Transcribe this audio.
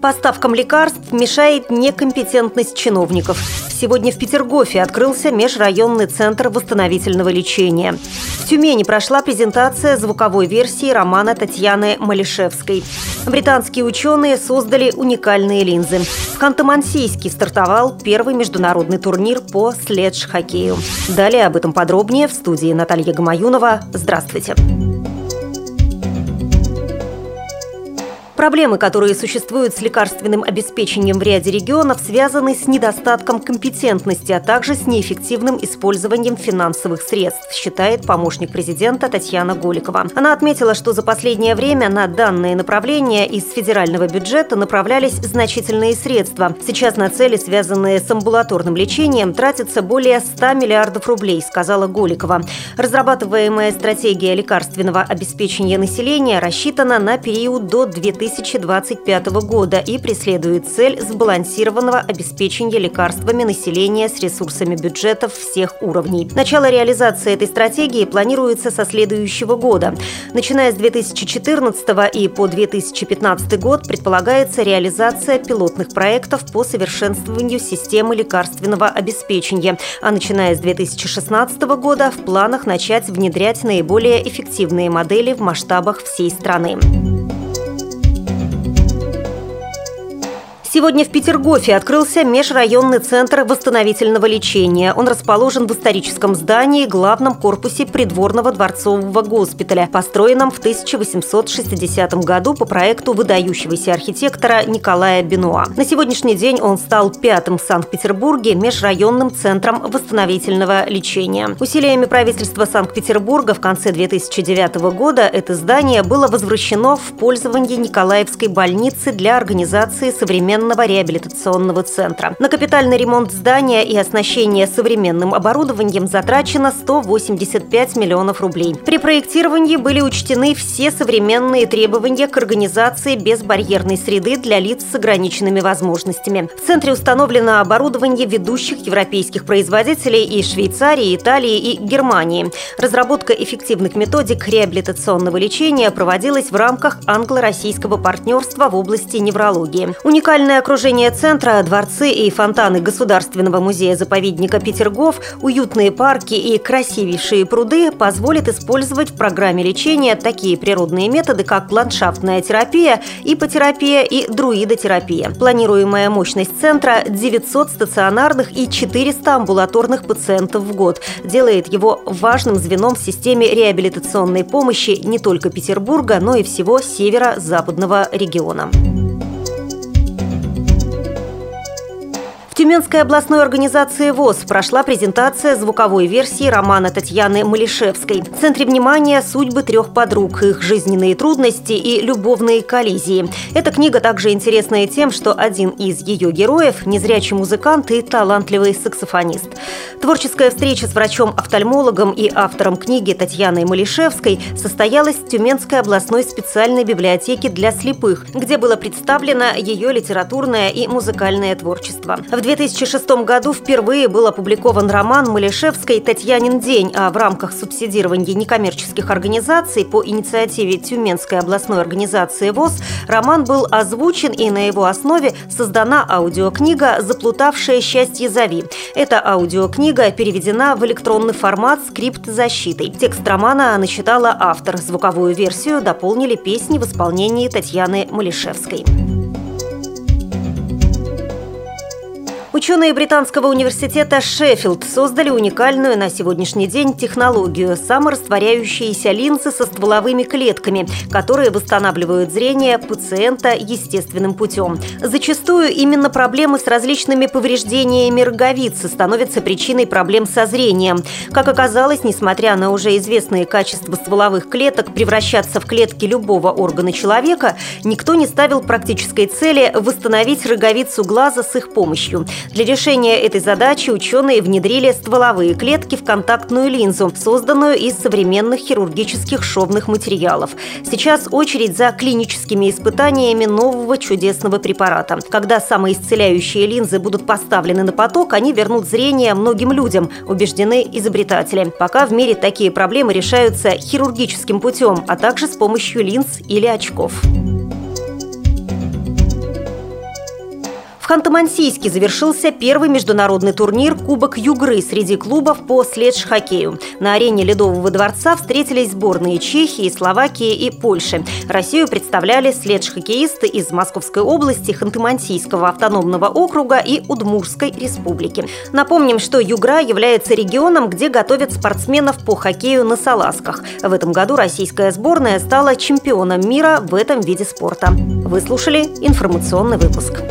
Поставкам лекарств мешает некомпетентность чиновников. Сегодня в Петергофе открылся межрайонный центр восстановительного лечения. В Тюмени прошла презентация звуковой версии романа Татьяны Малишевской. Британские ученые создали уникальные линзы. В Ханты-Мансийске стартовал первый международный турнир по следж-хоккею. Далее об этом подробнее в студии Наталья Гамаюнова. Здравствуйте. Здравствуйте. Проблемы, которые существуют с лекарственным обеспечением в ряде регионов, связаны с недостатком компетентности, а также с неэффективным использованием финансовых средств, считает помощник президента Татьяна Голикова. Она отметила, что за последнее время на данные направления из федерального бюджета направлялись значительные средства. Сейчас на цели, связанные с амбулаторным лечением, тратится более 100 миллиардов рублей, сказала Голикова. Разрабатываемая стратегия лекарственного обеспечения населения рассчитана на период до 2000 2025 года и преследует цель сбалансированного обеспечения лекарствами населения с ресурсами бюджетов всех уровней. Начало реализации этой стратегии планируется со следующего года. Начиная с 2014 и по 2015 год предполагается реализация пилотных проектов по совершенствованию системы лекарственного обеспечения, а начиная с 2016 года в планах начать внедрять наиболее эффективные модели в масштабах всей страны. Сегодня в Петергофе открылся межрайонный центр восстановительного лечения. Он расположен в историческом здании, главном корпусе придворного дворцового госпиталя, построенном в 1860 году по проекту выдающегося архитектора Николая Бенуа. На сегодняшний день он стал пятым в Санкт-Петербурге межрайонным центром восстановительного лечения. Усилиями правительства Санкт-Петербурга в конце 2009 года это здание было возвращено в пользование Николаевской больницы для организации современного современного реабилитационного центра. На капитальный ремонт здания и оснащение современным оборудованием затрачено 185 миллионов рублей. При проектировании были учтены все современные требования к организации безбарьерной среды для лиц с ограниченными возможностями. В центре установлено оборудование ведущих европейских производителей из Швейцарии, Италии и Германии. Разработка эффективных методик реабилитационного лечения проводилась в рамках англо-российского партнерства в области неврологии. Уникальная Зеленое окружение центра, дворцы и фонтаны Государственного музея-заповедника Петергоф, уютные парки и красивейшие пруды позволят использовать в программе лечения такие природные методы, как ландшафтная терапия, ипотерапия и друидотерапия. Планируемая мощность центра – 900 стационарных и 400 амбулаторных пациентов в год. Делает его важным звеном в системе реабилитационной помощи не только Петербурга, но и всего северо-западного региона. Тюменской областной организации ВОЗ прошла презентация звуковой версии романа Татьяны Малишевской. В центре внимания судьбы трех подруг, их жизненные трудности и любовные коллизии. Эта книга также интересная тем, что один из ее героев – незрячий музыкант и талантливый саксофонист. Творческая встреча с врачом-офтальмологом и автором книги Татьяной Малишевской состоялась в Тюменской областной специальной библиотеке для слепых, где было представлено ее литературное и музыкальное творчество. В 2006 году впервые был опубликован роман Малишевской «Татьянин день», а в рамках субсидирования некоммерческих организаций по инициативе Тюменской областной организации ВОЗ роман был озвучен и на его основе создана аудиокнига «Заплутавшее счастье зови». Эта аудиокнига переведена в электронный формат скрипт защитой. Текст романа начитала автор. Звуковую версию дополнили песни в исполнении Татьяны Малишевской. Ученые британского университета Шеффилд создали уникальную на сегодняшний день технологию – саморастворяющиеся линзы со стволовыми клетками, которые восстанавливают зрение пациента естественным путем. Зачастую именно проблемы с различными повреждениями роговицы становятся причиной проблем со зрением. Как оказалось, несмотря на уже известные качества стволовых клеток превращаться в клетки любого органа человека, никто не ставил практической цели восстановить роговицу глаза с их помощью. Для решения этой задачи ученые внедрили стволовые клетки в контактную линзу, созданную из современных хирургических шовных материалов. Сейчас очередь за клиническими испытаниями нового чудесного препарата. Когда самоисцеляющие линзы будут поставлены на поток, они вернут зрение многим людям, убеждены изобретатели. Пока в мире такие проблемы решаются хирургическим путем, а также с помощью линз или очков. Ханты-Мансийске завершился первый международный турнир Кубок Югры среди клубов по следж-хоккею. На арене Ледового дворца встретились сборные Чехии, Словакии и Польши. Россию представляли следж-хоккеисты из Московской области, Ханты-Мансийского автономного округа и Удмурской республики. Напомним, что Югра является регионом, где готовят спортсменов по хоккею на салазках. В этом году российская сборная стала чемпионом мира в этом виде спорта. Вы слушали информационный выпуск.